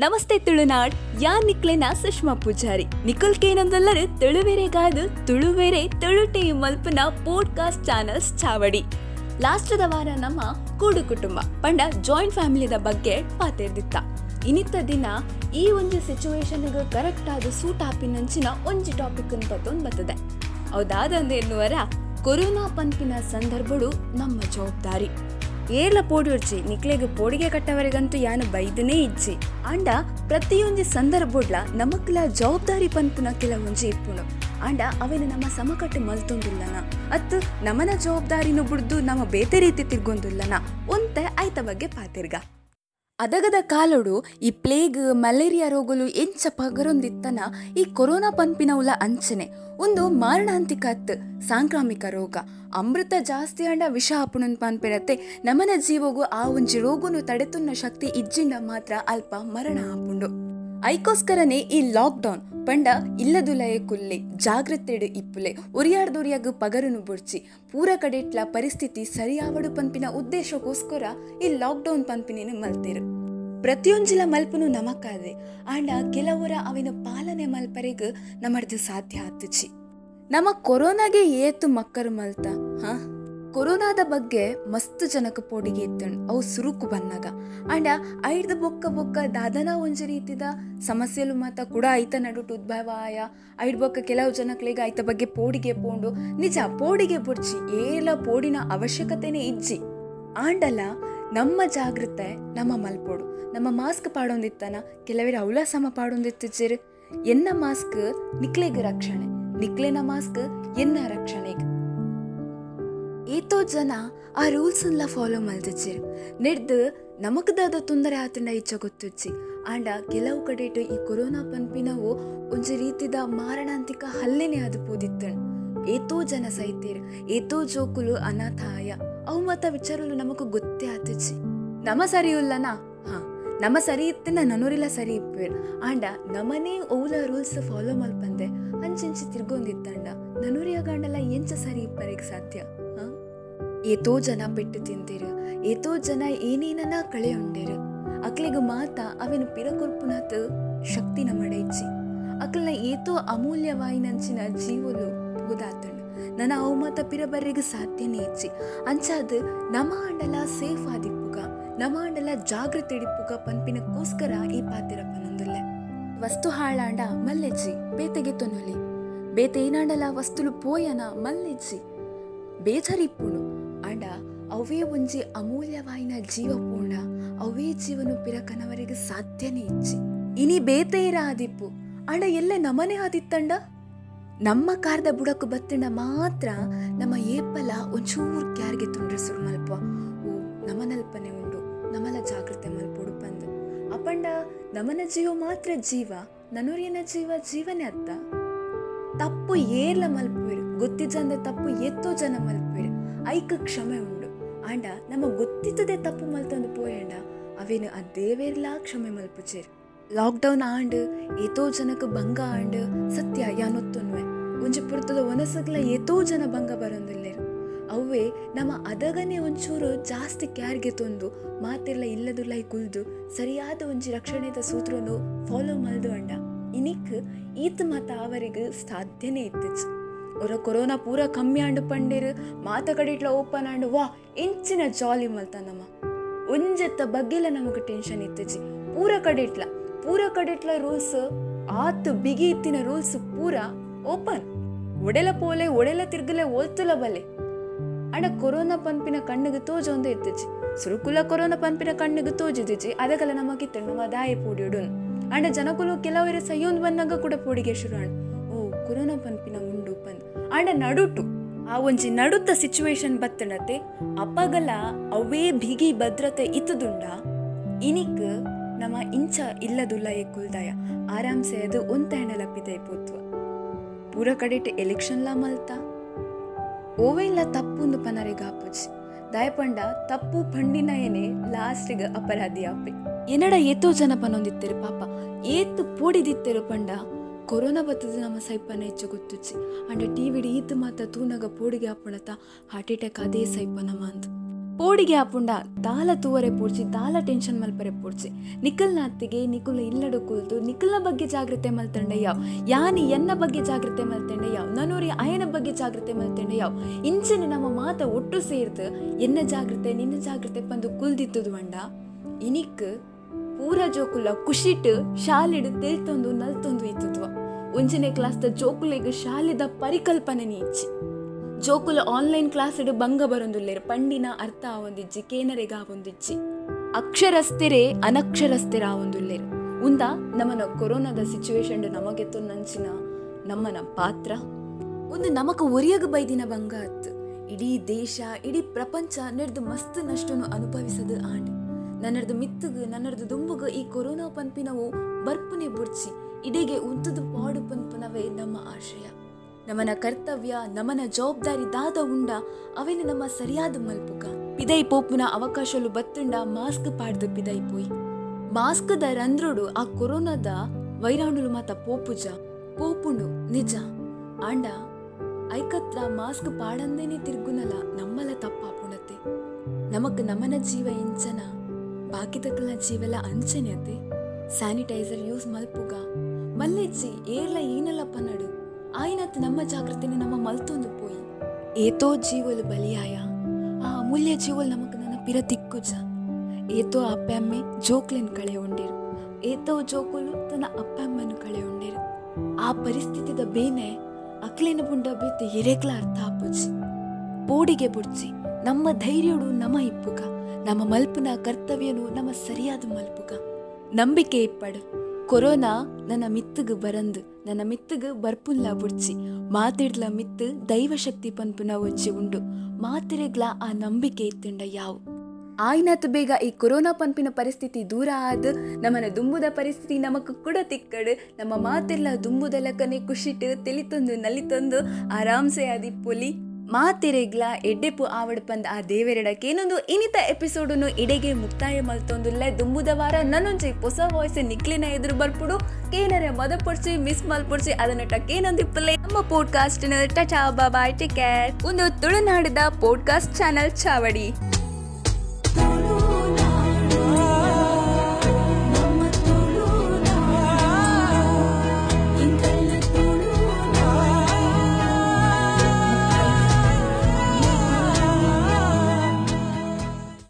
ನಮಸ್ತೆ ತುಳುನಾಡ್, ಯಾ ನಿಕ್ಲೆನ ಸುಷ್ಮಾ ಪೂಜಾರಿ. ನಿಖಲ್ ಕೇನಂದಲ್ಲರು ತುಳುವೆರೆಗಾದು ತುಳುವೆರೆ ತುಳುಟೆ ಮಲ್ಪನ ಪೋಡ್ಕಾಸ್ಟ್ ಚಾನಲ್ಸ್ ಚಾವಡಿ. ಲಾಸ್ಟದ ವಾರ ನಮ್ಮ ಕೂಡು ಕುಟುಂಬ, ಪಂಡ ಜಾಯಿಂಟ್ ಫ್ಯಾಮಿಲಿದ ಬಗ್ಗೆ ಪಾತೆರ್ದಿತ್ತ. ಇನಿತ್ತ ದಿನ ಈ ಒಂದು ಸಿಚುವೇಶನ್ಗೆ ಕರೆಕ್ಟ್ ಆದ ಸೂಟ್ ಒಂಜಿ ಟಾಪಿಕ್ ಬತ್ತೊಂದು. ಬರ್ತದೆ ಹೌದಾದಂದು ಎನ್ನುವರ, ಕೊರೋನಾ ಪಂಪಿನ ಸಂದರ್ಭಗಳು ನಮ್ಮ ಜವಾಬ್ದಾರಿ. ಏರ್ಲ ಪೋಡಿರ್ಚಿ ನಿಕ್ಲೆಗ್ ಪೋಡಿಗೆ ಕಟ್ಟವರೆಗಂತೂ ಯಾನು ಬೈದನೇ ಇಜ್ಜಿ ಅಂಡ ಪ್ರತಿಯೊಂದು ಸಂದರ್ಭಡ್ಲ ನಮಕ್ಲ ಜವಾಬ್ದಾರಿ ಪನ್ಪುನ ಕೆಲವೊಂಜಿ ಇಪ್ಪುನು. ಅಂಡ ಅವೆನ ನಮ್ಮ ಸಮಕಟ್ಟು ಮಲ್ತೊಂದುಲ್ಲನ. ಅತ್ತು ನಮನ ಜವಾಬ್ದಾರಿನು ಬುಡ್ದು ನಮ್ಮ ಬೇತೆ ರೀತಿ ತಿರ್ಗೊಂದುಲ್ಲನ. ಒಂತೆ ಐತ ಬಗ್ಗೆ ಪಾತಿರ್ಗ. ಅದಗದ ಕಾಲೊಡು ಈ ಪ್ಲೇಗ್ ಮಲೇರಿಯಾ ರೋಗಲು ಎಂಚ ಪಗರೊಂದಿತ್ತನ ಈ ಕೊರೋನಾ ಪಂಪಿನ ಉಲ ಅಂಚನೆ. ಒಂದು ಮಾರಣಾಂತಿಕ ಸಾಂಕ್ರಾಮಿಕ ರೋಗ. ಅಮೃತ ಜಾಸ್ತಿ ಅಂಡ ವಿಷ ಆಪುಣನ್ ಪನ್ಪಿರತ್ತೆ ನಮನ ಜೀವಗೂ ಆ ಒಂಜಿ ರೋಗನು ತಡೆತುನ್ನ ಶಕ್ತಿ ಇಜ್ಜಿಂಡ ಮಾತ್ರ ಅಲ್ಪ ಮರಣ ಆಪುಂಡು ಐಕೋಸ್ಕರನೇ ಈ ಲಾಕ್ಡೌನ್ ಪಂಡ ಇಲ್ಲದುಲಯ ಕುಲ್ಲೆ ಜಾಗ್ರತೆಡು ಇಪ್ಪುಲೆ, ಉರಿಯಾಡ್ದುರಿಯಾಗ ಪಗರನು ಬುಡ್ಚಿ, ಪೂರ ಕಡೆಟ್ಲ ಪರಿಸ್ಥಿತಿ ಸರಿಯಾವಡು ಪಂಪಿನ ಉದ್ದೇಶಕ್ಕೋಸ್ಕರ ಈ ಲಾಕ್ಡೌನ್ ಪಂಪಿನೇನು ಮಲ್ತೇರು. ಪ್ರತಿಯೊಂಜಿಲ ಮಲ್ಪನು ನಮಕಾದೆ ಆಂಡ ಕೆಲವರ ಅವಿನ ಪಾಲನೆ ಮಲ್ಪರೆಗ್ ನಮ್ಮಡ್ದು ಸಾಧ್ಯ ಆತುಚಿ ನಮ್ಮ ಕೊರೋನಾಗೆ ಏತು ಮಕ್ಕರು ಮಲ್ತ, ಹಾ? ಕೊರೋನಾದ ಬಗ್ಗೆ ಮಸ್ತ್ ಜನಕ ಪೋಡಿಗೆ ಇತ್ತಣ್ ಅವು ಸುರುಕು ಬಂದಾಗ ಆಂಡ ಐಡ್ದ ಬೊಕ್ಕ ಬೊಕ್ಕ ದಾದನ ಒಂಜಿ ರೀತಿದ ಸಮಸ್ಯೆಲು ಮಾತ ಕೂಡ ಐತ ನಡುಟು ಉದ್ಭವ ಆಯ. ಐಡ್ ಬೊಕ್ಕ ಕೆಲವು ಜನಕ್ಲೆಗ್ ಐತ ಬಗ್ಗೆ ಪೋಡಿಗೆ ಪೋಂಡು. ನಿಜ ಪೋಡಿಗೆ ಬುಡ್ಚಿ, ಏಲ ಪೋಡಿನ ಅವಶ್ಯಕತೆನೇ ಇಜ್ಜಿ. ಆಂಡಲ ನಮ್ಮ ಜಾಗೃತೆ ನಮ್ಮ ಮಲ್ಪೋಡು. ನಮ್ಮ ಮಾಸ್ಕ್ ಪಾಡೊಂದಿತ್ತನ? ಕೆಲವೇ ಅವಳ ಸಮ ಪಾಡೊಂದಿತ್ತಿಜ್ಜಿರು. ಎನ್ನ ಮಾಸ್ಕ್? ನಿಕ್ಲೆಗ್ ರಕ್ಷಣೆ. ನಿಕ್ಲೆನ ಮಾಸ್ಕ್, ಎನ್ನ ರಕ್ಷಣೆ ಏತೋ ಜನ ಆ ರೂಲ್ಸ್ ಎಲ್ಲ ಫಾಲೋ ಮಲ್ದಿಜ್ಜಿರು ನೆಡ್ದು ನಮಗದಾದ ತೊಂದರೆ ಆತಂಡ ಇಚ್ಛ ಗೊತ್ತಿಚ್ಚಿ ಆಂಡ ಕೆಲವು ಕಡೆಟು ಈ ಕೊರೋನಾ ಪನ್ಪಿನವು ಒಂಜಿ ರೀತಿದ ಮಾರಣಾಂತಿಕ ಹಲ್ಲೆನೆ ಅದು ಪೋದಿತ್ತಣ್ ಏತೋ ಜನ ಸೈತೇರು ಏತೋ ಜೋಕುಲು ಅನಾಥಾಯ. ಅವು ಮತ ವಿಚಾರಲು ನಮಗೂ ಗೊತ್ತೇ ಆತಿಚ್ಚಿ ನಮ ಸರಿ ಉಲ್ಲನಾ ಹಾ ನಮ್ಮ ಸರಿ ಇತ್ತಿನ ನನ್ನೂರಿಲ್ಲ ಸರಿ ಇಪ್ಪೇರ್ ಆಂಡ, ನಮ್ಮನೇ ಓಲ ರೂಲ್ಸ್ ಫಾಲೋ ಮಲ್ಪಂದೆ ಅಂಚಿಂಚಿ ತಿರ್ಗೊಂದಿತ್ತಂಡ ನನ್ನೂರಿ ಆಗಂಡಲ್ಲ ಎಂಚ ಸರಿ ಇಪ್ಪರಿಗೆ ಸಾಧ್ಯ? ಏತೋ ಜನ ಪೆಟ್ಟು ತಿಂತೀರ ಏತೋ ಜನ ಏನೇನನ ಕಳೆ ಉಂಡೇರು. ಅಕ್ಲಿಗ ಮಾತ ಅವಿನ ಪಿರಕೊರ್ಪುನತ್ ಶಕ್ತಿನ ಇಚ್ಚಿ. ಅಕ್ಲನ ಏತೋ ಅಮೂಲ್ಯವಾಯಿನಂಚಿನ ಜೀವಲು ಹೋದಾತಂಡು ನನ್ನ ಅವು ಮಾತ ಪಿರಬರ್ರಿಗೆ ಸಾಧ್ಯನೇ ಇಚ್ಚಿ. ಅಂಚಾದ ನಮ ಅಂಡಲ ಸೇಫ್ ನಮ ಅಂಡಲ ಜಾಗೃತಿ ಇಡಿಪ್ಪುಗ ಪನ್ಪಿನಕ್ಕೋಸ್ಕರ ಈ ಪಾತಿರಪ್ಪ ನಂದುಲ್ಲೆ. ವಸ್ತು ಹಾಳಾಂಡ ಮಲ್ಲೆಜ್ಜಿ, ಬೇತೆಗೆ ತೊನ್ನೊಲಿ ಬೇತೆ ಏನಾಂಡಲ ವಸ್ತುಲು ಪೋಯನ ಮಲ್ಲೆಜ್ಜಿ. ಬೇಜರಿಪ್ಪುಣು ಅಂಡ ಅವೇ ಒಂಜಿ ಅಮೂಲ್ಯವಾಯಿನ ಜೀವ ಅವೇ ಜೀವನು ಪಿರಕನವರಿಗೆ ಸಾಧ್ಯನೇ ಇಚ್ಚಿ. ಇನಿ ಬೇತೇರ ಆದಿಪ್ಪು. ಅಂಡ ಎಲ್ಲೆ ನಮನೆ ಆದಿತ್ತಂಡ? ನಮ್ಮ ಕಾರ್ದ ಬುಡಕು ಬತ್ತಿಂಡ ಮಾತ್ರ ನಮ್ಮ ಏಪಲ ಒಂಚೂರು ಕ್ಯಾರ್ಗೆ ತುಂಡ್ರೆ ಸುರು ಮಲ್ಪ ಓ ನಮನಲ್ಪನೆ ನಮಲ ಜಾಗೃತೆ ಮಲ್ಪೊಡು ಪಂದ್ ಅಪಂಡ, ನಮನ ಜೀವ ಮಾತ್ರ ಜೀವ ನನುರಿಯನ ಜೀವ ಜೀವನೇ ಅತ್ತ ತಪ್ಪು ಏರ್ಲ ಮಲ್ಪುವೆರು ಗೊತ್ತಿದ್ದಂದೆ ತಪ್ಪು ಎತ್ತೋ ಜನ ಮಲ್ಪುವೆರು, ಐಕ ಕ್ಷಮೆ ಉಂಡು. ಆಂಡ ನಮ ಗೊತ್ತಿದ್ದದೆ ತಪ್ಪು ಮಲ್ತಂದು ಪೋಯಂಡ, ಅವೇನು ಆ ದೇವೇರ್ಲಾ ಕ್ಷಮೆ ಮಲ್ಪುಚೇರು. ಲಾಕ್ಡೌನ್ ಆಂಡ್, ಏತೋ ಜನಕ್ಕೆ ಭಂಗ ಆಂಡ್, ಸತ್ಯ ಯಾನೊತ್ತೊನ್ವೆ ಒಂಜಿ ಪುರ್ತದ ಒನಸಗ್ಲ ಏತೋ ಜನ ಭಂಗ ಬರೊಂದಿಲ್ಲೇರು. ಅವೇ ನಮ್ಮ ಅದಗನೆ ಒಂಚೂರು ಜಾಸ್ತಿ ಕ್ಯಾರ್ಗೆ ತೊಂದು, ಮಾತೆಲ್ಲ ಲೈ ಕುಲ್ದು, ಸರಿಯಾದ ಒಂಜಿ ರಕ್ಷಣೆದ ಸೂತ್ರನು ಫಾಲೋ ಮಲ್ದು ಅಂಡ. ಇನಿಕ್ ಈತ್ ಮಾತ ಅವರಿಗೆ ಸಾಧ್ಯನೇ ಇತ್ತಿಚ್ ಅವರ ಕೊರೋನಾ ಪೂರ ಕಮ್ಮಿ ಆಂಡು ಪಂಡೇರು, ಮಾತ ಕಡಿಟ್ಲ ಓಪನ್ ಆಂಡು, ವಾ, ಇಂಚಿನ ಜಾಲಿ ಮಲ್ತ ನಮ್ಮ ಒಂಜೆತ್ತ ಬಗ್ಗೆಲ್ಲ ನಮಗೆ ಟೆನ್ಷನ್ ಇತ್ತಿಜಿ ಪೂರ ಕಡಿಟ್ಲ ಪೂರ ಕಡಿಟ್ಲ ರೂಲ್ಸ್, ಆತ್ ಬಿಗಿ ಇತ್ತಿನ ರೂಲ್ಸ್ ಪೂರ ಓಪನ್. ಒಡೆಲ ಪೋಲೆ, ಒಡೆಲ ತಿರ್ಗಲೆ ಓಲ್ತುಲ ಬಲೆ. ಅಣ್ಣ ಕೊರೋನಾ ಪಂಪಿನ ಕಣ್ಣಿಗೆ ತೋಜೊಂದು ಇತ್ತಿಚ್ಚಿ. ಸುರುಕುಲ ಕೊರೋನಾ ಪಂಪಿನ ಕಣ್ಣಿಗೆ ತೋಜಿದಿಚಿ ಅದಕ್ಕೆಲ್ಲ ನಮಗೆ ನಮ್ಮ ದಾಯ ಪೂಡಿಡು ಅಂಡ ಜನಕುಲು ಕೆಲವರ ಸಯ್ಯೊಂದು ಬಂದಾಗ ಕೂಡ ಪೋಡಿಗೆ ಶುರು ಅಣ್ಣ ಓ, ಕೊರೋನಾ ಪಂಪಿನ ಉಂಡು ಪಂದ್. ಅಂಡ ನಡುಟು. ಆ ಒಂಜಿ ನಡುತ್ತ ಸಿಚುವೇಶನ್ ಬತ್ತಣತೆ ಅಪಗಲ ಅವೇ ಬಿಗಿ ಭದ್ರತೆ ಇತ್ತದುಂಡ, ಇನಿಕ್ ನಮ್ಮ ಇಂಚ ಇಲ್ಲದುಲ್ಲ ಕುಲ್ದಾಯ ಆರಾಮ್ಸೆ ಅದು ಒಂತಂಡ ಲಪ್ಪಿದೆ ಪೋತ್ವ ಪೂರ ಕಡೆಟ್ ಎಲೆಕ್ಷನ್ಲ ಮಲ್ತಾ. ಓವೆಲ್ಲ ತಪ್ಪುಂದು ಪನರೆಗ ಆಪುಜಿ ದಯಪಂಡ ತಪ್ಪು ಪಂಡಿನ ಏನೇ ಲಾಸ್ಟ್ಗೆ ಅಪರಾಧಿ ಆಪೆ ಏನಡ ಏತೋ ಜನ ಪನೊಂದಿತ್ತೆರು ಪಾಪ. ಏತು ಪೋಡಿದಿತ್ತೆರು ಪಂಡ. ಕೊರೋನಾ ಬತ್ತದ ನಮ್ಮ ಸೈಪನ ಹೆಚ್ಚು ಗೊತ್ತುಚ್ಚಿ. ಅಂಡ ಟಿವಿಡಿ ಈತ್ ಮಾತ ತೂನಗ ಪೋಡಿಗೆ ಆಪಣತ ಹಾರ್ಟ್ ಅಟ್ಯಾಕ್ ಅದೇ ಮಾಂದ್. ಪೋಡಿಗೆ ಆಪುಂಡ ದಾಲ ತೂವರೆ ಪೂಡ್ಚಿ ದಾಲ ಟೆನ್ಷನ್ ಮಲ್ಪರೆ ಪೂಡ್ಚಿ ನಿಖಲ್ನ ಅತ್ತಿಗೆ ನಿಖುಲ್ ಇಲ್ಲಡು ಕುಲ್ತು, ನಿಖಲ್ನ ಬಗ್ಗೆ ಜಾಗ್ರತೆ ಮಲ್ತಂಡೆ ಯಾವ್ ಯಾನಿ ಎನ್ನ ಬಗ್ಗೆ ಜಾಗ್ರತೆ ಮಲ್ತಂಡೆ ಯಾವ್ ನನೂರಿ ಅಯನ ಬಗ್ಗೆ ಜಾಗ್ರತೆ ಮಲ್ತಂಡೆ ಯಾವ್ ಇಂಚನೆ ನಮ್ಮ ಮಾತ ಒಟ್ಟು ಸೇರ್ದು ಎನ್ನ ಜಾಗ್ರತೆ, ನಿನ್ನ ಜಾಗ್ರತೆ ಬಂದು ಕುಲ್ದಿತ್ತದು ಅಂಡ. ಇನಿಕ್ ಪೂರ ಜೋಕುಲ ಖುಷಿಟ್ ಶಾಲೆಡು ತಿಳ್ತೊಂದು, ನಲ್ತೊಂದು ಇತ್ತದ್ವ ಒಂಜನೇ ಕ್ಲಾಸ್ದ ಜೋಕುಲೆಗ್ ಶಾಲೆದ ಪರಿಕಲ್ಪನೆ ಇಚ್ಚಿ ಜೋಕುಲ ಆನ್ಲೈನ್ ಕ್ಲಾಸ್ ಬಂಗ ಬರೊಂದುಲ್ಲೆರ್. ಪಂಡಿನ ಅರ್ಥ ಆವೊಂದಿಜ್ಜಿ, ಕೇನರೆಗ ಆವೊಂದಿಜ್ಜಿ. ಅಕ್ಷರಸ್ಥೆರೆ ಅನಕ್ಷರಸ್ಥೆರ ಆವೊಂದುಲ್ಲೆರ್. ಉಂದ ನಮ್ಮನ ಕೊರೋನಾದ ಸಿಚುವೇಶನ್ ನಮಗೆ ನಂಚಿನ ನಮ್ಮನ ಪಾತ್ರ? ಒಂದು ನಮಕ ಒರಿಯಗ ಬೈದಿನ ಬಂಗ ಅತ್ತು. ಇಡೀ ದೇಶ, ಇಡೀ ಪ್ರಪಂಚ ನಡೆದು ಮಸ್ತ್ ನಷ್ಟನು ಅನುಭವಿಸದು ಆಂಡ್. ನನ್ನದು ಮಿತ್ತುಗು ನನ್ನದು ದುಂಬುಗ ಈ ಕೊರೋನಾ ಪನ್ಪಿನವು ಬರ್ಪುನೆ ಬುಡ್ಚಿ. ಇಡೆಗೆ ಉಂತದು ಪಾಡು ಪಂಪನವೇ ನಮ್ಮ ಆಶಯ ನಮನ ಕರ್ತವ್ಯ, ನಮನ ಜವಾಬ್ದಾರಿ ದಾದ ಉಂಡ ಅವೆನ ನಮ್ಮ ಸರಿಯಾದ ಮಲ್ಪುಗ ಪಿದೈ ಪೋಪುನ ಅವಕಾಶಲು ಬತ್ತುಂಡ ಮಾಸ್ಕ್ ಪಾಡ್ದು ಪಿದೈ ಪೋಯ್. ದ ರಂಧ್ರುಡು ಆ ಕೊರೋನಾದ ವೈರಾಣುಲು ಮಾತ ಪೋಪುಜ. ಪೋಪುಂಡು, ನಿಜ. ಆಂಡ, ಐಕತ್ರ ಮಾಸ್ಕ್ ಪಾಡಂದೇನೆ ತಿರ್ಗುನಲ ನಮ್ಮಲ ತಪ್ಪಾಪುಣತೆ. ನಮಕ್ ನಮನ ಜೀವ ಇಂಚನ ಬಾಕಿದಕ್ಕಲ ಜೀವೆಲ್ಲ ಅಂಚನೆಯತೆ. Sanitiser use ಮಲ್ಪುಗ. ಮಲ್ಲೆಜ್ಜಿ ಏರ್ಲ ಏನಲ್ಲ ಪನ್ನಡು ಆಯ್ನತ್ ನಮ್ಮ ಜಾಗೃತಿನ ನಮ್ಮ ಮಲ್ತೊಂದು ಪೋಯಿ. ಏತೋ ಜೀವಲು ಬಲಿಯಾಯ, ಆ ಅಮೂಲ್ಯ ಜೀವಲ್ ನಮಕ್ ನನ್ನ ಪಿರ ತಿಕ್ಕುಜ ಏತೋ ಅಪ್ಪಮ್ಮೆ ಜೋಕ್ಲೆನ್ ಕಳೆ ಉಂಡಿರು. ಏತೋ ಜೋಕುಲು ತನ್ನ ಅಪ್ಪಮ್ಮನ್ನು ಕಳೆ ಉಂಡಿರು. ಆ ಪರಿಸ್ಥಿತಿದ ಬೇನೆ ಅಕ್ಲಿನ ಬುಂಡ ಬೇತೆ ಎರೆಗ್ಲ ಅರ್ಥ ಆಪುಜಿ ಪೋಡಿಗೆ ಬುಡ್ಜಿ, ನಮ್ಮ ಧೈರ್ಯಡು ನಮ ಇಪ್ಪುಗ ನಮ್ಮ ಮಲ್ಪುನ ಕರ್ತವ್ಯನು ನಮ್ಮ ಸರಿಯಾದ ಮಲ್ಪುಗ. ನಂಬಿಕೆ ಇಪ್ಪಡು. ಕೊರೋನಾ ನನ್ನ ಮಿತ್ತಗ ಬರಂದು, ನನ್ನ ಮಿತ್ತಗ ಬರ್ಪುನ್ಲ ಬುಡ್ಚಿ ಮಾತಿಡ್ಲ ಮಿತ್ತು ದೈವಶಕ್ತಿ ಪನ್ಪುನ ಒಂಜಿ ಉಂಡು. ಮಾತಿರೆಗ್ಲ ಆ ನಂಬಿಕೆ ಇತ್ತುಂಡ ಯಾವು. ಆಯ್ನಾತು ಬೇಗ ಈ ಕೊರೋನಾ ಪನ್ಪಿನ ಪರಿಸ್ಥಿತಿ ದೂರ ಆದ್ ನಮ್ಮನ ದುಂಬುದ ಪರಿಸ್ಥಿತಿ ನಮಕ್ ಕೂಡ ತಿಕ್ಕಡು. ನಮ್ಮ ಮಾತೆಲ್ಲ ದುಂಬುದ ಲಕ್ಕನೆ ಖುಷಿಟ್ ತೆಲಿತೊಂದು ನಲಿತೊಂದು, ಆರಾಮ್ಸೆ ಆದಿ ಪೊಲಿ. ಮಾತೆರೆಗ್ಲ ಎಡ್ಡೆಪು ಆವಡ್ ಪಂದ್ ಆ ದೇವೆರಡಕ್ಕೆ. ಏನೊಂದು ಇನಿತ ಎಪಿಸೋಡನ್ನು ಇಡೆಗೆ ಮುಕ್ತಾಯ ಮಲ್ತೊಂದುಲ್ಲೆ. ದುಂಬುದ ವಾರ ನನ್ನೊಂಜಿ ಹೊಸ ವಾಯ್ಸ್ ನಿಕ್ಲಿನ ಎದುರು ಬರ್ಪುಡು. ಕೇನರೆ ಮದ ಪೊಡ್ಸಿ ಮಿಸ್ ಮಲ್ಪೊಡ್ಸಿ ಅದನ್ನ ಟಕ್ಕೇನೊಂದಿಪ್ಪಲೆ ನಮ್ಮ ಪಾಡ್ಕಾಸ್ಟ್ ಟಚಾ ಬಾಯ್ ಟೇಕ್ ಕೇರ್. ಒಂದು ತುಳುನಾಡಿದ ಪೋಡ್ಕಾಸ್ಟ್ ಚಾನೆಲ್ ಚಾವಡಿ.